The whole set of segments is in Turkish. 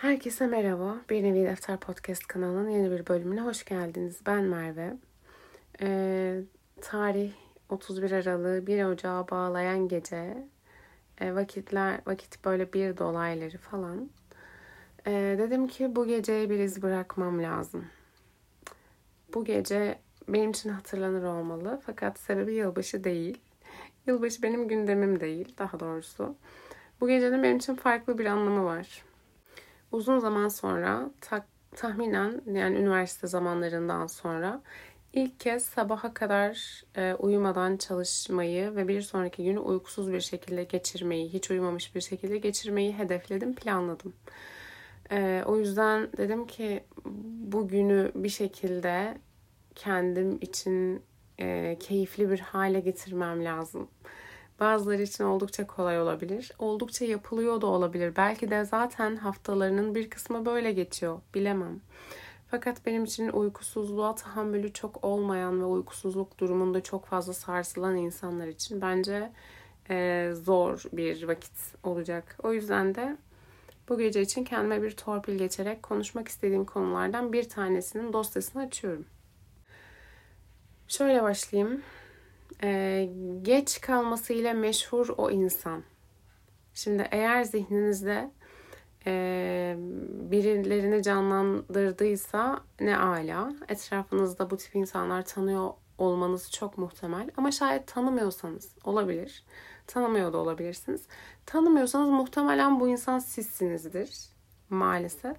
Herkese merhaba. Bir Nevi Defter Podcast kanalının yeni bir bölümüne hoş geldiniz. Ben Merve. Ee, tarih 31 Aralık'ı 1 Ocağı bağlayan gece. E, vakitler, vakit böyle bir dolayları falan. E, dedim ki bu geceye bir iz bırakmam lazım. Bu gece benim için hatırlanır olmalı. Fakat sebebi yılbaşı değil. Yılbaşı benim gündemim değil daha doğrusu. Bu gecenin benim için farklı bir anlamı var uzun zaman sonra ta, tahminen yani üniversite zamanlarından sonra ilk kez sabaha kadar e, uyumadan çalışmayı ve bir sonraki günü uykusuz bir şekilde geçirmeyi, hiç uyumamış bir şekilde geçirmeyi hedefledim, planladım. E, o yüzden dedim ki bu günü bir şekilde kendim için e, keyifli bir hale getirmem lazım. Bazıları için oldukça kolay olabilir. Oldukça yapılıyor da olabilir. Belki de zaten haftalarının bir kısmı böyle geçiyor. Bilemem. Fakat benim için uykusuzluğa tahammülü çok olmayan ve uykusuzluk durumunda çok fazla sarsılan insanlar için bence e, zor bir vakit olacak. O yüzden de bu gece için kendime bir torpil geçerek konuşmak istediğim konulardan bir tanesinin dosyasını açıyorum. Şöyle başlayayım. Geç kalmasıyla meşhur o insan. Şimdi eğer zihninizde e, birilerini canlandırdıysa ne ala. Etrafınızda bu tip insanlar tanıyor olmanız çok muhtemel. Ama şayet tanımıyorsanız olabilir. Tanımıyor da olabilirsiniz. Tanımıyorsanız muhtemelen bu insan sizsinizdir. Maalesef.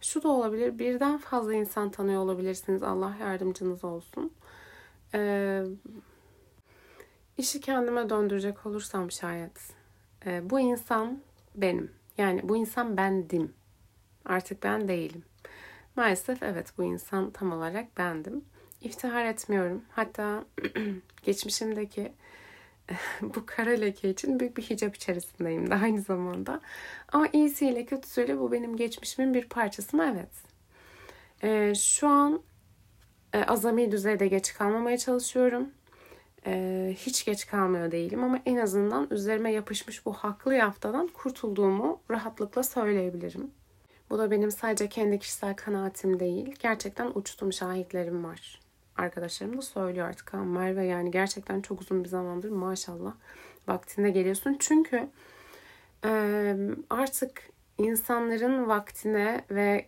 Şu da olabilir. Birden fazla insan tanıyor olabilirsiniz. Allah yardımcınız olsun. Ee, İşi kendime döndürecek olursam şayet. E, bu insan benim. Yani bu insan bendim. Artık ben değilim. Maalesef evet bu insan tam olarak bendim. İftihar etmiyorum. Hatta geçmişimdeki bu kara leke için büyük bir hicap içerisindeyim de aynı zamanda. Ama iyisiyle kötüsüyle bu benim geçmişimin bir parçası mı? Evet. Ee, şu an e, azami düzeyde geç kalmamaya çalışıyorum. Ee, hiç geç kalmıyor değilim ama en azından üzerime yapışmış bu haklı yaftadan kurtulduğumu rahatlıkla söyleyebilirim. Bu da benim sadece kendi kişisel kanaatim değil. Gerçekten uçtum şahitlerim var. Arkadaşlarım da söylüyor artık. Ha, Merve yani gerçekten çok uzun bir zamandır maşallah vaktinde geliyorsun. Çünkü e, artık insanların vaktine ve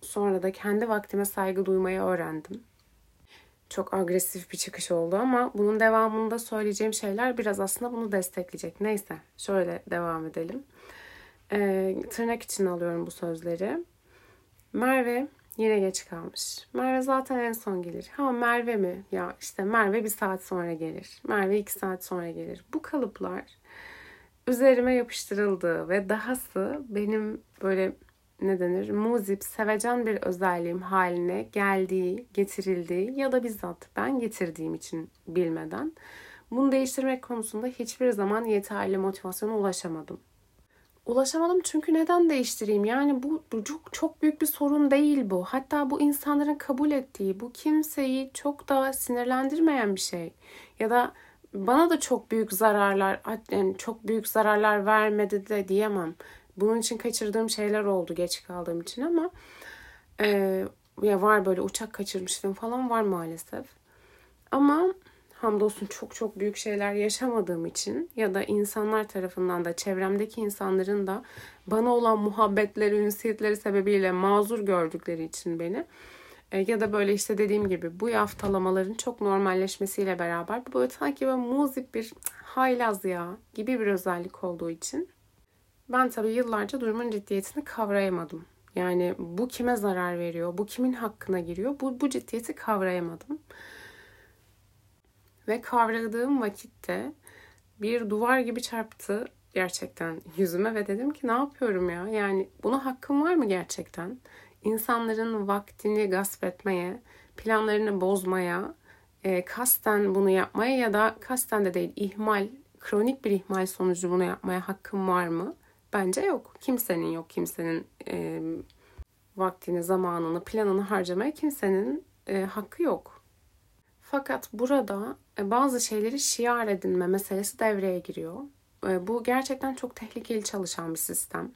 sonra da kendi vaktime saygı duymayı öğrendim çok agresif bir çıkış oldu ama bunun devamında söyleyeceğim şeyler biraz aslında bunu destekleyecek. Neyse şöyle devam edelim. Ee, tırnak için alıyorum bu sözleri. Merve yine geç kalmış. Merve zaten en son gelir. Ha Merve mi? Ya işte Merve bir saat sonra gelir. Merve iki saat sonra gelir. Bu kalıplar üzerime yapıştırıldı ve dahası benim böyle ne denir muzip, sevecen bir özelliğim haline geldiği, getirildiği ya da bizzat ben getirdiğim için bilmeden bunu değiştirmek konusunda hiçbir zaman yeterli motivasyona ulaşamadım. Ulaşamadım çünkü neden değiştireyim? Yani bu, bu çok çok büyük bir sorun değil bu. Hatta bu insanların kabul ettiği, bu kimseyi çok da sinirlendirmeyen bir şey. Ya da bana da çok büyük zararlar, yani çok büyük zararlar vermedi de diyemem. Bunun için kaçırdığım şeyler oldu geç kaldığım için ama e, ya var böyle uçak kaçırmıştım falan var maalesef. Ama hamdolsun çok çok büyük şeyler yaşamadığım için ya da insanlar tarafından da çevremdeki insanların da bana olan muhabbetleri, ünsiyetleri sebebiyle mazur gördükleri için beni e, ya da böyle işte dediğim gibi bu yaftalamaların çok normalleşmesiyle beraber böyle sanki böyle muzip bir haylaz ya gibi bir özellik olduğu için ben tabii yıllarca durumun ciddiyetini kavrayamadım. Yani bu kime zarar veriyor, bu kimin hakkına giriyor, bu, bu ciddiyeti kavrayamadım. Ve kavradığım vakitte bir duvar gibi çarptı gerçekten yüzüme ve dedim ki ne yapıyorum ya? Yani buna hakkım var mı gerçekten? İnsanların vaktini gasp etmeye, planlarını bozmaya, e, kasten bunu yapmaya ya da kasten de değil ihmal, kronik bir ihmal sonucu bunu yapmaya hakkım var mı? Bence yok. Kimsenin yok. Kimsenin e, vaktini, zamanını, planını harcamaya kimsenin e, hakkı yok. Fakat burada e, bazı şeyleri şiar edinme meselesi devreye giriyor. E, bu gerçekten çok tehlikeli çalışan bir sistem.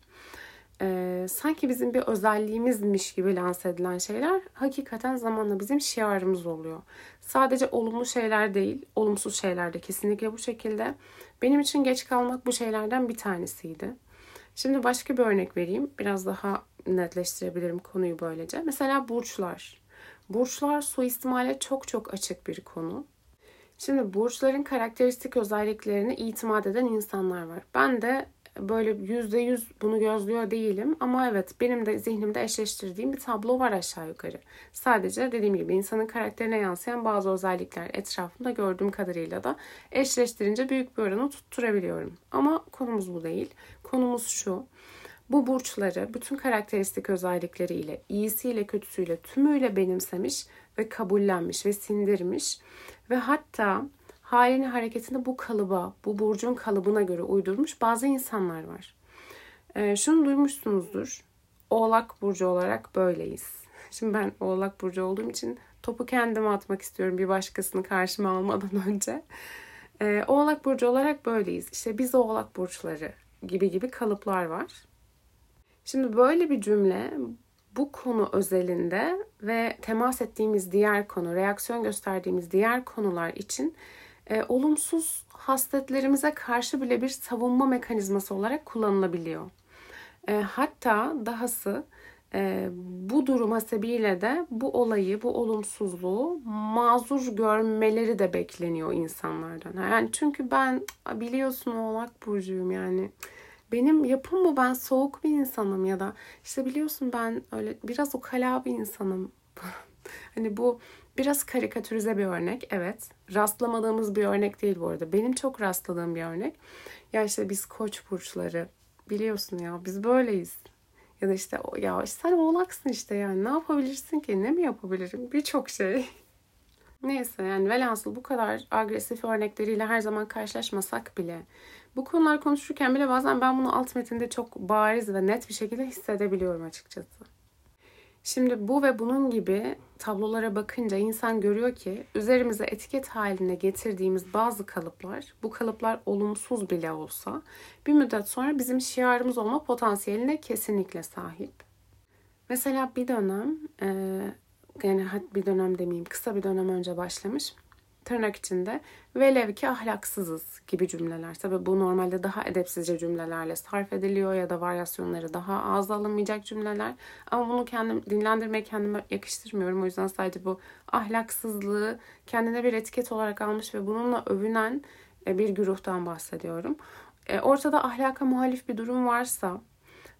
E, sanki bizim bir özelliğimizmiş gibi lanse edilen şeyler hakikaten zamanla bizim şiarımız oluyor. Sadece olumlu şeyler değil, olumsuz şeyler de kesinlikle bu şekilde. Benim için geç kalmak bu şeylerden bir tanesiydi. Şimdi başka bir örnek vereyim. Biraz daha netleştirebilirim konuyu böylece. Mesela burçlar. Burçlar suistimale çok çok açık bir konu. Şimdi burçların karakteristik özelliklerini itimat eden insanlar var. Ben de böyle yüzde yüz bunu gözlüyor değilim ama evet benim de zihnimde eşleştirdiğim bir tablo var aşağı yukarı. Sadece dediğim gibi insanın karakterine yansıyan bazı özellikler etrafımda gördüğüm kadarıyla da eşleştirince büyük bir oranı tutturabiliyorum. Ama konumuz bu değil. Konumuz şu. Bu burçları bütün karakteristik özellikleriyle, iyisiyle kötüsüyle tümüyle benimsemiş ve kabullenmiş ve sindirmiş ve hatta halini hareketini bu kalıba, bu burcun kalıbına göre uydurmuş bazı insanlar var. Ee, şunu duymuşsunuzdur. Oğlak burcu olarak böyleyiz. Şimdi ben Oğlak burcu olduğum için topu kendime atmak istiyorum bir başkasını karşıma almadan önce. Ee, oğlak burcu olarak böyleyiz. İşte biz Oğlak burçları gibi gibi kalıplar var. Şimdi böyle bir cümle bu konu özelinde ve temas ettiğimiz diğer konu, reaksiyon gösterdiğimiz diğer konular için e, olumsuz hasletlerimize karşı bile bir savunma mekanizması olarak kullanılabiliyor. E, hatta dahası e, bu durum hasebiyle de bu olayı, bu olumsuzluğu mazur görmeleri de bekleniyor insanlardan. Yani çünkü ben biliyorsun oğlak burcuyum yani. Benim yapım bu ben soğuk bir insanım ya da işte biliyorsun ben öyle biraz ukala bir insanım. hani bu Biraz karikatürize bir örnek evet. Rastlamadığımız bir örnek değil bu arada. Benim çok rastladığım bir örnek. Ya işte biz koç burçları biliyorsun ya biz böyleyiz. Ya da işte ya sen oğlaksın işte yani ne yapabilirsin ki ne mi yapabilirim birçok şey. Neyse yani velhasıl bu kadar agresif örnekleriyle her zaman karşılaşmasak bile bu konular konuşurken bile bazen ben bunu alt metinde çok bariz ve net bir şekilde hissedebiliyorum açıkçası. Şimdi bu ve bunun gibi tablolara bakınca insan görüyor ki üzerimize etiket haline getirdiğimiz bazı kalıplar, bu kalıplar olumsuz bile olsa bir müddet sonra bizim şiarımız olma potansiyeline kesinlikle sahip. Mesela bir dönem, yani bir dönem demeyeyim kısa bir dönem önce başlamış tırnak içinde velev ki ahlaksızız gibi cümleler. Tabi bu normalde daha edepsizce cümlelerle sarf ediliyor ya da varyasyonları daha az alınmayacak cümleler. Ama bunu kendim dinlendirmeye kendime yakıştırmıyorum. O yüzden sadece bu ahlaksızlığı kendine bir etiket olarak almış ve bununla övünen e, bir güruhtan bahsediyorum. E, ortada ahlaka muhalif bir durum varsa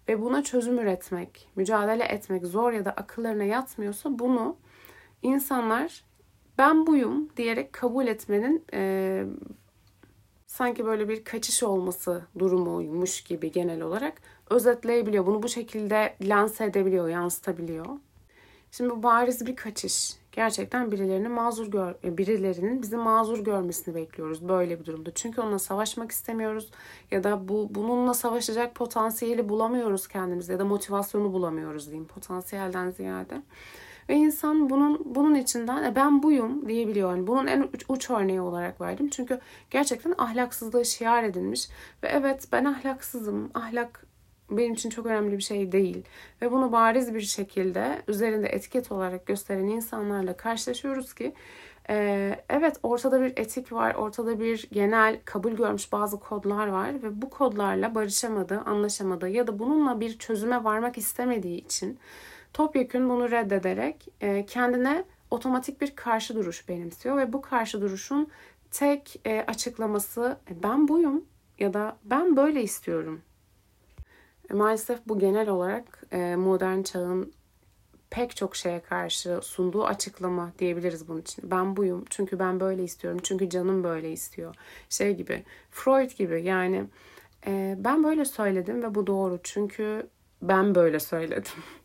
ve buna çözüm üretmek, mücadele etmek zor ya da akıllarına yatmıyorsa bunu insanlar ben buyum diyerek kabul etmenin e, sanki böyle bir kaçış olması durumuymuş gibi genel olarak özetleyebiliyor. Bunu bu şekilde lanse edebiliyor, yansıtabiliyor. Şimdi bu bariz bir kaçış. Gerçekten birilerinin mazur gör e, birilerinin bizi mazur görmesini bekliyoruz böyle bir durumda. Çünkü onunla savaşmak istemiyoruz ya da bu bununla savaşacak potansiyeli bulamıyoruz kendimizde ya da motivasyonu bulamıyoruz diyeyim potansiyelden ziyade. Ve insan bunun bunun içinden e, ben buyum diyebiliyor. Yani bunun en uç, uç örneği olarak verdim. Çünkü gerçekten ahlaksızlığı şiar edilmiş. Ve evet ben ahlaksızım. Ahlak benim için çok önemli bir şey değil. Ve bunu bariz bir şekilde üzerinde etiket olarak gösteren insanlarla karşılaşıyoruz ki e, evet ortada bir etik var, ortada bir genel kabul görmüş bazı kodlar var ve bu kodlarla barışamadığı, anlaşamadığı ya da bununla bir çözüme varmak istemediği için topyekün bunu reddederek e, kendine otomatik bir karşı duruş benimsiyor ve bu karşı duruşun tek e, açıklaması e, ben buyum ya da ben böyle istiyorum. Maalesef bu genel olarak modern çağın pek çok şeye karşı sunduğu açıklama diyebiliriz bunun için. Ben buyum çünkü ben böyle istiyorum çünkü canım böyle istiyor. Şey gibi Freud gibi yani ben böyle söyledim ve bu doğru çünkü ben böyle söyledim.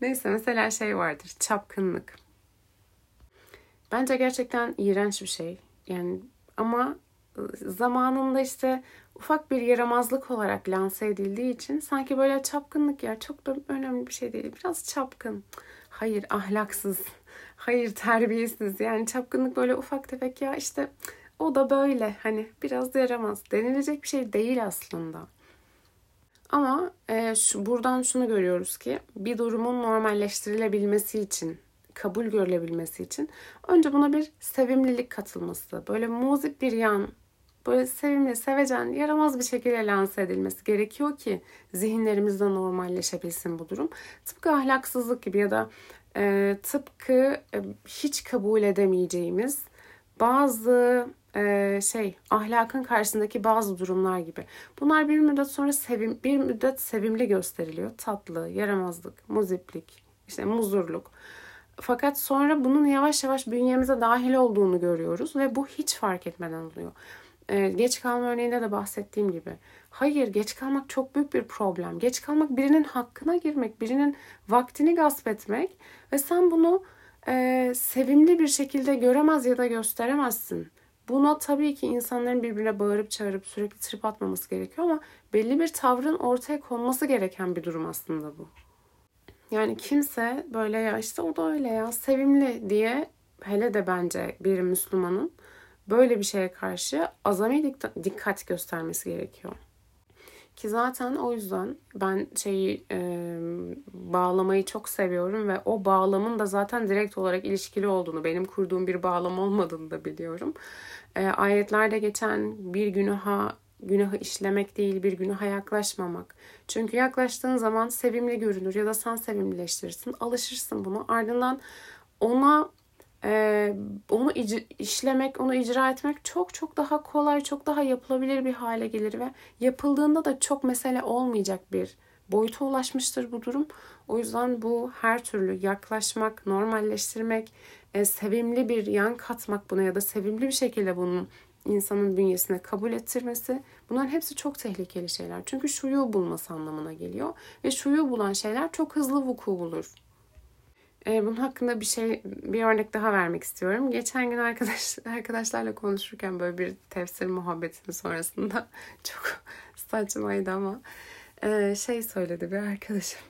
Neyse mesela şey vardır çapkınlık. Bence gerçekten iğrenç bir şey. Yani ama zamanında işte ufak bir yaramazlık olarak lanse edildiği için sanki böyle çapkınlık ya çok da önemli bir şey değil. Biraz çapkın. Hayır ahlaksız. Hayır terbiyesiz. Yani çapkınlık böyle ufak tefek ya işte o da böyle hani biraz yaramaz. Denilecek bir şey değil aslında. Ama e, şu, buradan şunu görüyoruz ki bir durumun normalleştirilebilmesi için, kabul görülebilmesi için önce buna bir sevimlilik katılması, böyle muzip bir yan, böyle sevimli, sevecen, yaramaz bir şekilde lanse edilmesi gerekiyor ki zihinlerimizde normalleşebilsin bu durum. Tıpkı ahlaksızlık gibi ya da e, tıpkı e, hiç kabul edemeyeceğimiz bazı e, şey ahlakın karşısındaki bazı durumlar gibi. Bunlar bir müddet sonra sevim, bir müddet sevimli gösteriliyor. Tatlı, yaramazlık, muziplik, işte muzurluk. Fakat sonra bunun yavaş yavaş bünyemize dahil olduğunu görüyoruz ve bu hiç fark etmeden oluyor. Ee, geç kalma örneğinde de bahsettiğim gibi. Hayır geç kalmak çok büyük bir problem. Geç kalmak birinin hakkına girmek, birinin vaktini gasp etmek ve sen bunu e, sevimli bir şekilde göremez ya da gösteremezsin. Buna tabii ki insanların birbirine bağırıp çağırıp sürekli trip atmaması gerekiyor ama belli bir tavrın ortaya konması gereken bir durum aslında bu. Yani kimse böyle ya işte o da öyle ya sevimli diye hele de bence bir Müslümanın böyle bir şeye karşı azami dikkat göstermesi gerekiyor. Ki zaten o yüzden ben şeyi e, bağlamayı çok seviyorum ve o bağlamın da zaten direkt olarak ilişkili olduğunu, benim kurduğum bir bağlam olmadığını da biliyorum. E, ayetlerde geçen bir günaha günahı işlemek değil, bir günaha yaklaşmamak. Çünkü yaklaştığın zaman sevimli görünür ya da sen sevimlileştirirsin, alışırsın bunu. Ardından ona e, onu işlemek, onu icra etmek çok çok daha kolay, çok daha yapılabilir bir hale gelir ve yapıldığında da çok mesele olmayacak bir boyuta ulaşmıştır bu durum. O yüzden bu her türlü yaklaşmak, normalleştirmek, e, sevimli bir yan katmak buna ya da sevimli bir şekilde bunun insanın bünyesine kabul ettirmesi bunların hepsi çok tehlikeli şeyler. Çünkü şuyu bulması anlamına geliyor ve şuyu bulan şeyler çok hızlı vuku bulur. E, bunun hakkında bir şey, bir örnek daha vermek istiyorum. Geçen gün arkadaş, arkadaşlarla konuşurken böyle bir tefsir muhabbetinin sonrasında çok saçmaydı ama e, şey söyledi bir arkadaşım.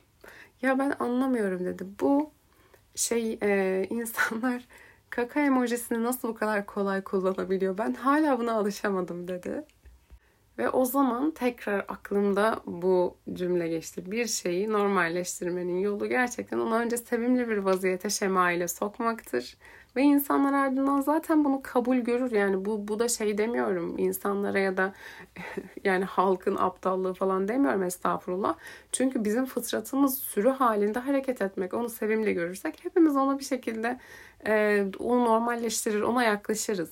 Ya ben anlamıyorum dedi. Bu şey e, insanlar kaka emojisini nasıl bu kadar kolay kullanabiliyor? Ben hala buna alışamadım dedi. Ve o zaman tekrar aklımda bu cümle geçti. Bir şeyi normalleştirmenin yolu gerçekten onu önce sevimli bir vaziyete şema ile sokmaktır. Ve insanlar ardından zaten bunu kabul görür. Yani bu, bu da şey demiyorum insanlara ya da yani halkın aptallığı falan demiyorum estağfurullah. Çünkü bizim fıtratımız sürü halinde hareket etmek. Onu sevimli görürsek hepimiz onu bir şekilde e, onu normalleştirir, ona yaklaşırız.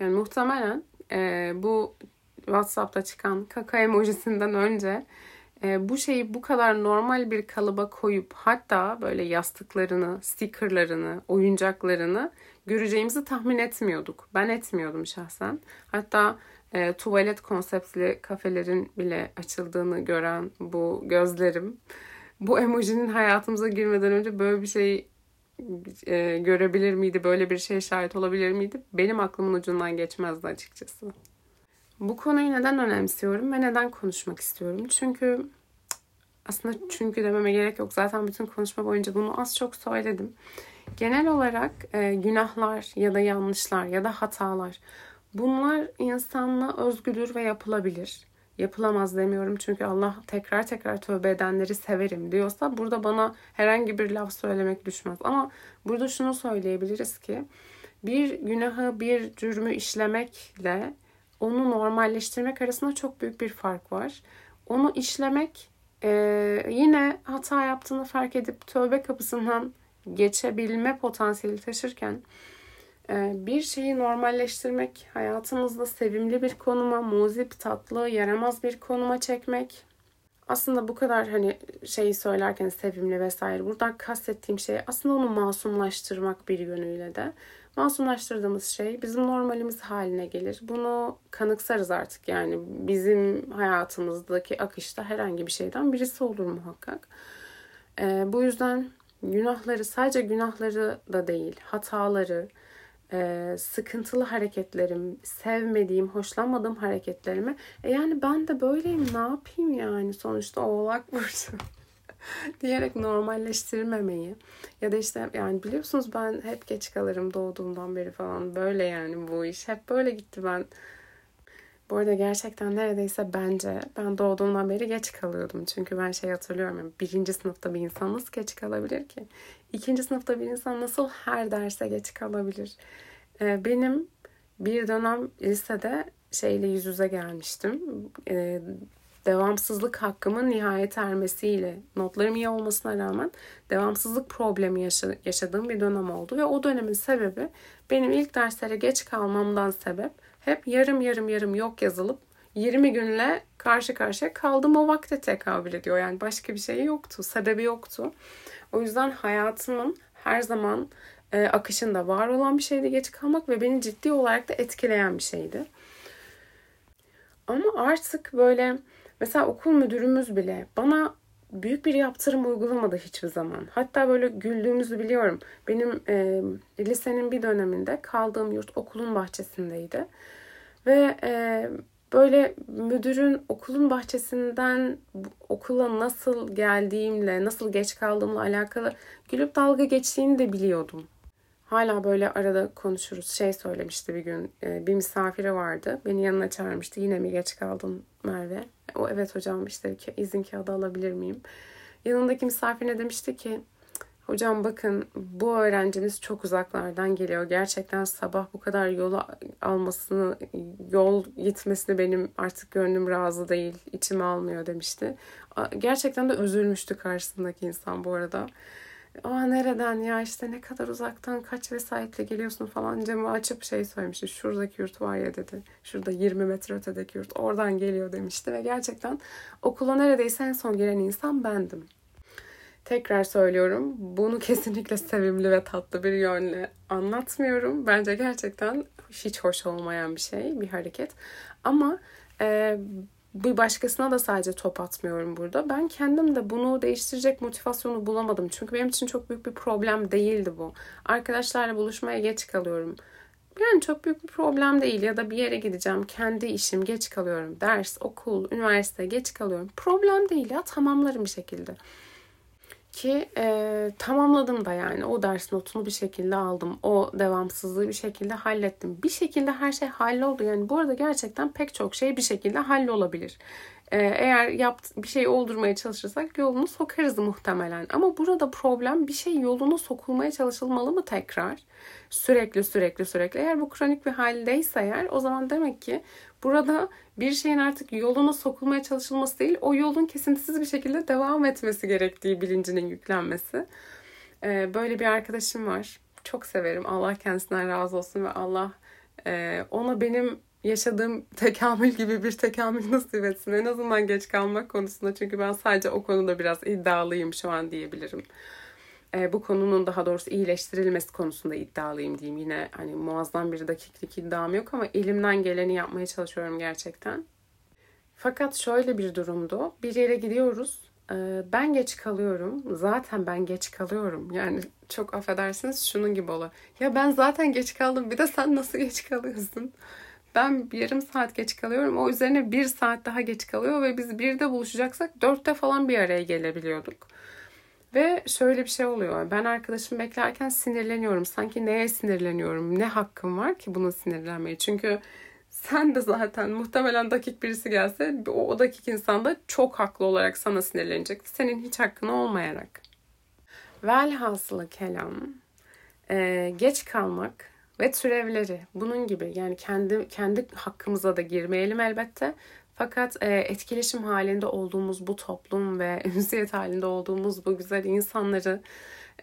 Yani muhtemelen e, bu WhatsApp'ta çıkan kaka emojisinden önce e, bu şeyi bu kadar normal bir kalıba koyup hatta böyle yastıklarını, stickerlarını, oyuncaklarını göreceğimizi tahmin etmiyorduk. Ben etmiyordum şahsen. Hatta e, tuvalet konseptli kafelerin bile açıldığını gören bu gözlerim bu emojinin hayatımıza girmeden önce böyle bir şey e, görebilir miydi? Böyle bir şey şahit olabilir miydi? Benim aklımın ucundan geçmezdi açıkçası. Bu konuyu neden önemsiyorum ve neden konuşmak istiyorum? Çünkü aslında çünkü dememe gerek yok. Zaten bütün konuşma boyunca bunu az çok söyledim. Genel olarak e, günahlar ya da yanlışlar ya da hatalar bunlar insanla özgüdür ve yapılabilir yapılamaz demiyorum. Çünkü Allah tekrar tekrar tövbe edenleri severim diyorsa burada bana herhangi bir laf söylemek düşmez. Ama burada şunu söyleyebiliriz ki bir günahı, bir cürmü işlemekle onu normalleştirmek arasında çok büyük bir fark var. Onu işlemek e, yine hata yaptığını fark edip tövbe kapısından geçebilme potansiyeli taşırken bir şeyi normalleştirmek, hayatımızda sevimli bir konuma, muzip, tatlı, yaramaz bir konuma çekmek. Aslında bu kadar hani şeyi söylerken sevimli vesaire buradan kastettiğim şey aslında onu masumlaştırmak bir yönüyle de. Masumlaştırdığımız şey bizim normalimiz haline gelir. Bunu kanıksarız artık yani bizim hayatımızdaki akışta herhangi bir şeyden birisi olur muhakkak. Ee, bu yüzden günahları sadece günahları da değil hataları, e, sıkıntılı hareketlerim, sevmediğim, hoşlanmadığım hareketlerimi e yani ben de böyleyim ne yapayım yani? Sonuçta oğlak burcu diyerek normalleştirmemeyi ya da işte yani biliyorsunuz ben hep geç kalırım doğduğumdan beri falan böyle yani bu iş. Hep böyle gitti ben Bu arada gerçekten neredeyse bence ben doğduğumdan beri geç kalıyordum. Çünkü ben şey hatırlıyorum. Yani birinci sınıfta bir insan nasıl geç kalabilir ki? İkinci sınıfta bir insan nasıl her derse geç kalabilir? Ee, benim bir dönem lisede şeyle yüz yüze gelmiştim. Ee, devamsızlık hakkımın nihayet ermesiyle notlarım iyi olmasına rağmen devamsızlık problemi yaşadığım bir dönem oldu ve o dönemin sebebi benim ilk derslere geç kalmamdan sebep hep yarım yarım yarım yok yazılıp 20 günle karşı karşıya kaldım o vakte tekabül ediyor. Yani başka bir şey yoktu, sebebi yoktu. O yüzden hayatımın her zaman e, akışında var olan bir şeydi geç kalmak ve beni ciddi olarak da etkileyen bir şeydi. Ama artık böyle mesela okul müdürümüz bile bana büyük bir yaptırım uygulamadı hiçbir zaman. Hatta böyle güldüğümüzü biliyorum. Benim e, lisenin bir döneminde kaldığım yurt okulun bahçesindeydi. Ve e, böyle müdürün okulun bahçesinden okula nasıl geldiğimle, nasıl geç kaldığımla alakalı gülüp dalga geçtiğini de biliyordum. Hala böyle arada konuşuruz. Şey söylemişti bir gün, e, bir misafiri vardı. Beni yanına çağırmıştı. Yine mi geç kaldın Merve? O evet hocam işte izin kağıdı alabilir miyim? Yanındaki misafirine demişti ki Hocam bakın bu öğrencimiz çok uzaklardan geliyor. Gerçekten sabah bu kadar yol almasını, yol gitmesini benim artık gönlüm razı değil, içim almıyor demişti. Gerçekten de üzülmüştü karşısındaki insan bu arada. Aa nereden ya işte ne kadar uzaktan kaç vesayetle geliyorsun falan camı açıp şey söylemişti. Şuradaki yurt var ya dedi. Şurada 20 metre ötedeki yurt oradan geliyor demişti. Ve gerçekten okula neredeyse en son gelen insan bendim. Tekrar söylüyorum. Bunu kesinlikle sevimli ve tatlı bir yönle anlatmıyorum. Bence gerçekten hiç hoş olmayan bir şey, bir hareket. Ama e, bir başkasına da sadece top atmıyorum burada. Ben kendim de bunu değiştirecek motivasyonu bulamadım. Çünkü benim için çok büyük bir problem değildi bu. Arkadaşlarla buluşmaya geç kalıyorum. Yani çok büyük bir problem değil ya da bir yere gideceğim, kendi işim geç kalıyorum. Ders, okul, üniversite geç kalıyorum. Problem değil ya tamamlarım bir şekilde. Ki e, tamamladım da yani o ders notunu bir şekilde aldım. O devamsızlığı bir şekilde hallettim. Bir şekilde her şey halloldu. Yani bu arada gerçekten pek çok şey bir şekilde hallolabilir. E, eğer yapt, bir şey oldurmaya çalışırsak yolunu sokarız muhtemelen. Ama burada problem bir şey yoluna sokulmaya çalışılmalı mı tekrar? Sürekli sürekli sürekli. Eğer bu kronik bir haldeyse eğer o zaman demek ki burada bir şeyin artık yoluna sokulmaya çalışılması değil, o yolun kesintisiz bir şekilde devam etmesi gerektiği bilincinin yüklenmesi. Ee, böyle bir arkadaşım var. Çok severim. Allah kendisinden razı olsun ve Allah e, ona benim yaşadığım tekamül gibi bir tekamül nasip etsin. En azından geç kalmak konusunda. Çünkü ben sadece o konuda biraz iddialıyım şu an diyebilirim. E, bu konunun daha doğrusu iyileştirilmesi konusunda iddialıyım diyeyim. Yine hani muazzam bir dakiklik iddiam yok ama elimden geleni yapmaya çalışıyorum gerçekten. Fakat şöyle bir durumdu. Bir yere gidiyoruz. E, ben geç kalıyorum. Zaten ben geç kalıyorum. Yani çok affedersiniz şunun gibi olur. Ya ben zaten geç kaldım. Bir de sen nasıl geç kalıyorsun? Ben bir yarım saat geç kalıyorum. O üzerine bir saat daha geç kalıyor ve biz birde buluşacaksak dörtte falan bir araya gelebiliyorduk. Ve şöyle bir şey oluyor. Ben arkadaşım beklerken sinirleniyorum. Sanki neye sinirleniyorum? Ne hakkım var ki buna sinirlenmeye? Çünkü sen de zaten muhtemelen dakik birisi gelse o, o dakik insan da çok haklı olarak sana sinirlenecek. Senin hiç hakkın olmayarak. Velhasılı kelam e, geç kalmak ve türevleri bunun gibi yani kendi kendi hakkımıza da girmeyelim elbette fakat e, etkileşim halinde olduğumuz bu toplum ve ünsiyet halinde olduğumuz bu güzel insanları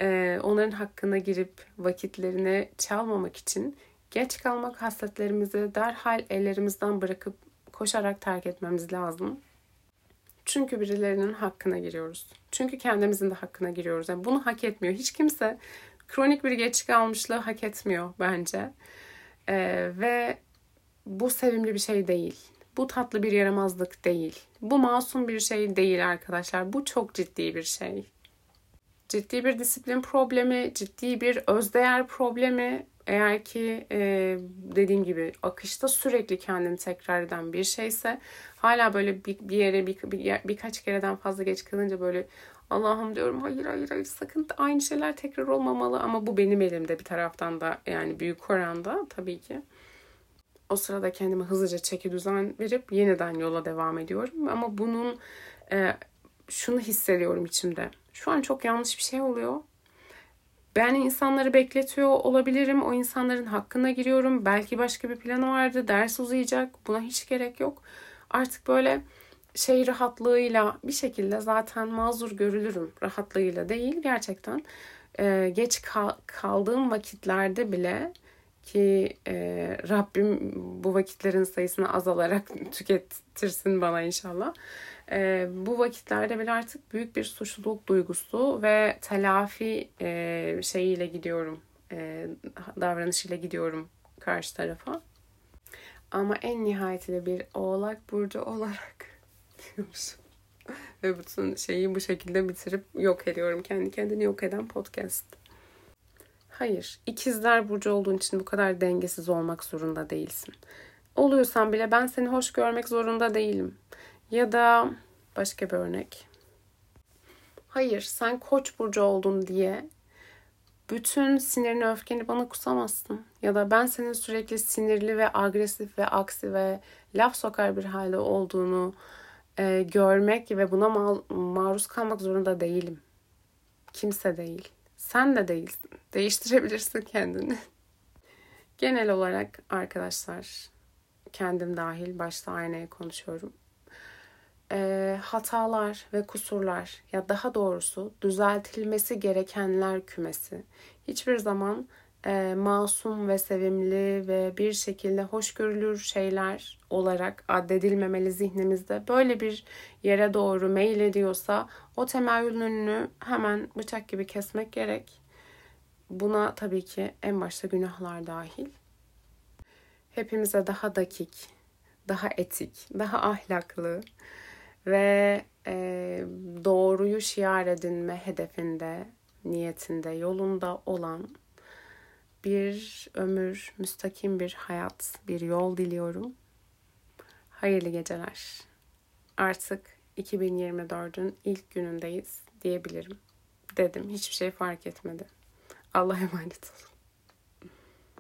e, onların hakkına girip vakitlerini çalmamak için geç kalmak hasletlerimizi derhal ellerimizden bırakıp koşarak terk etmemiz lazım. Çünkü birilerinin hakkına giriyoruz. Çünkü kendimizin de hakkına giriyoruz. Yani bunu hak etmiyor. Hiç kimse kronik bir geç kalmışlığı hak etmiyor bence. Ee, ve bu sevimli bir şey değil. Bu tatlı bir yaramazlık değil. Bu masum bir şey değil arkadaşlar. Bu çok ciddi bir şey. Ciddi bir disiplin problemi, ciddi bir özdeğer problemi. Eğer ki e, dediğim gibi akışta sürekli kendini tekrar eden bir şeyse hala böyle bir, bir yere bir, bir, birkaç kereden fazla geç kalınca böyle Allah'ım diyorum hayır hayır hayır sakın aynı şeyler tekrar olmamalı ama bu benim elimde bir taraftan da yani büyük oranda tabii ki. O sırada kendime hızlıca çeki düzen verip yeniden yola devam ediyorum. Ama bunun e, şunu hissediyorum içimde. Şu an çok yanlış bir şey oluyor. Ben insanları bekletiyor olabilirim. O insanların hakkına giriyorum. Belki başka bir planı vardı. Ders uzayacak. Buna hiç gerek yok. Artık böyle şey rahatlığıyla bir şekilde zaten mazur görülürüm. Rahatlığıyla değil gerçekten. Ee, geç kal- kaldığım vakitlerde bile ki e, Rabbim bu vakitlerin sayısını azalarak tükettirsin bana inşallah. E, bu vakitlerde bile artık büyük bir suçluluk duygusu ve telafi e, şeyiyle gidiyorum, e, davranışıyla gidiyorum karşı tarafa. Ama en nihayetinde bir oğlak burcu olarak diyormuşum. ve bütün şeyi bu şekilde bitirip yok ediyorum. Kendi kendini yok eden podcast. Hayır, ikizler burcu olduğun için bu kadar dengesiz olmak zorunda değilsin. Oluyorsan bile ben seni hoş görmek zorunda değilim. Ya da başka bir örnek. Hayır, sen koç burcu oldun diye bütün sinirini, öfkeni bana kusamazsın. Ya da ben senin sürekli sinirli ve agresif ve aksi ve laf sokar bir halde olduğunu e, görmek ve buna ma- maruz kalmak zorunda değilim. Kimse değil. Sen de değilsin. Değiştirebilirsin kendini. Genel olarak arkadaşlar kendim dahil başta aynaya konuşuyorum. E, hatalar ve kusurlar ya daha doğrusu düzeltilmesi gerekenler kümesi hiçbir zaman e, masum ve sevimli ve bir şekilde hoş görülür şeyler olarak addedilmemeli zihnimizde. Böyle bir yere doğru meyil ediyorsa o temayülün önünü hemen bıçak gibi kesmek gerek. Buna tabii ki en başta günahlar dahil. Hepimize daha dakik, daha etik, daha ahlaklı ve e, doğruyu şiar edinme hedefinde, niyetinde, yolunda olan bir ömür, müstakim bir hayat, bir yol diliyorum. Hayırlı geceler. Artık 2024'ün ilk günündeyiz diyebilirim. Dedim. Hiçbir şey fark etmedi. Allah'a emanet olun.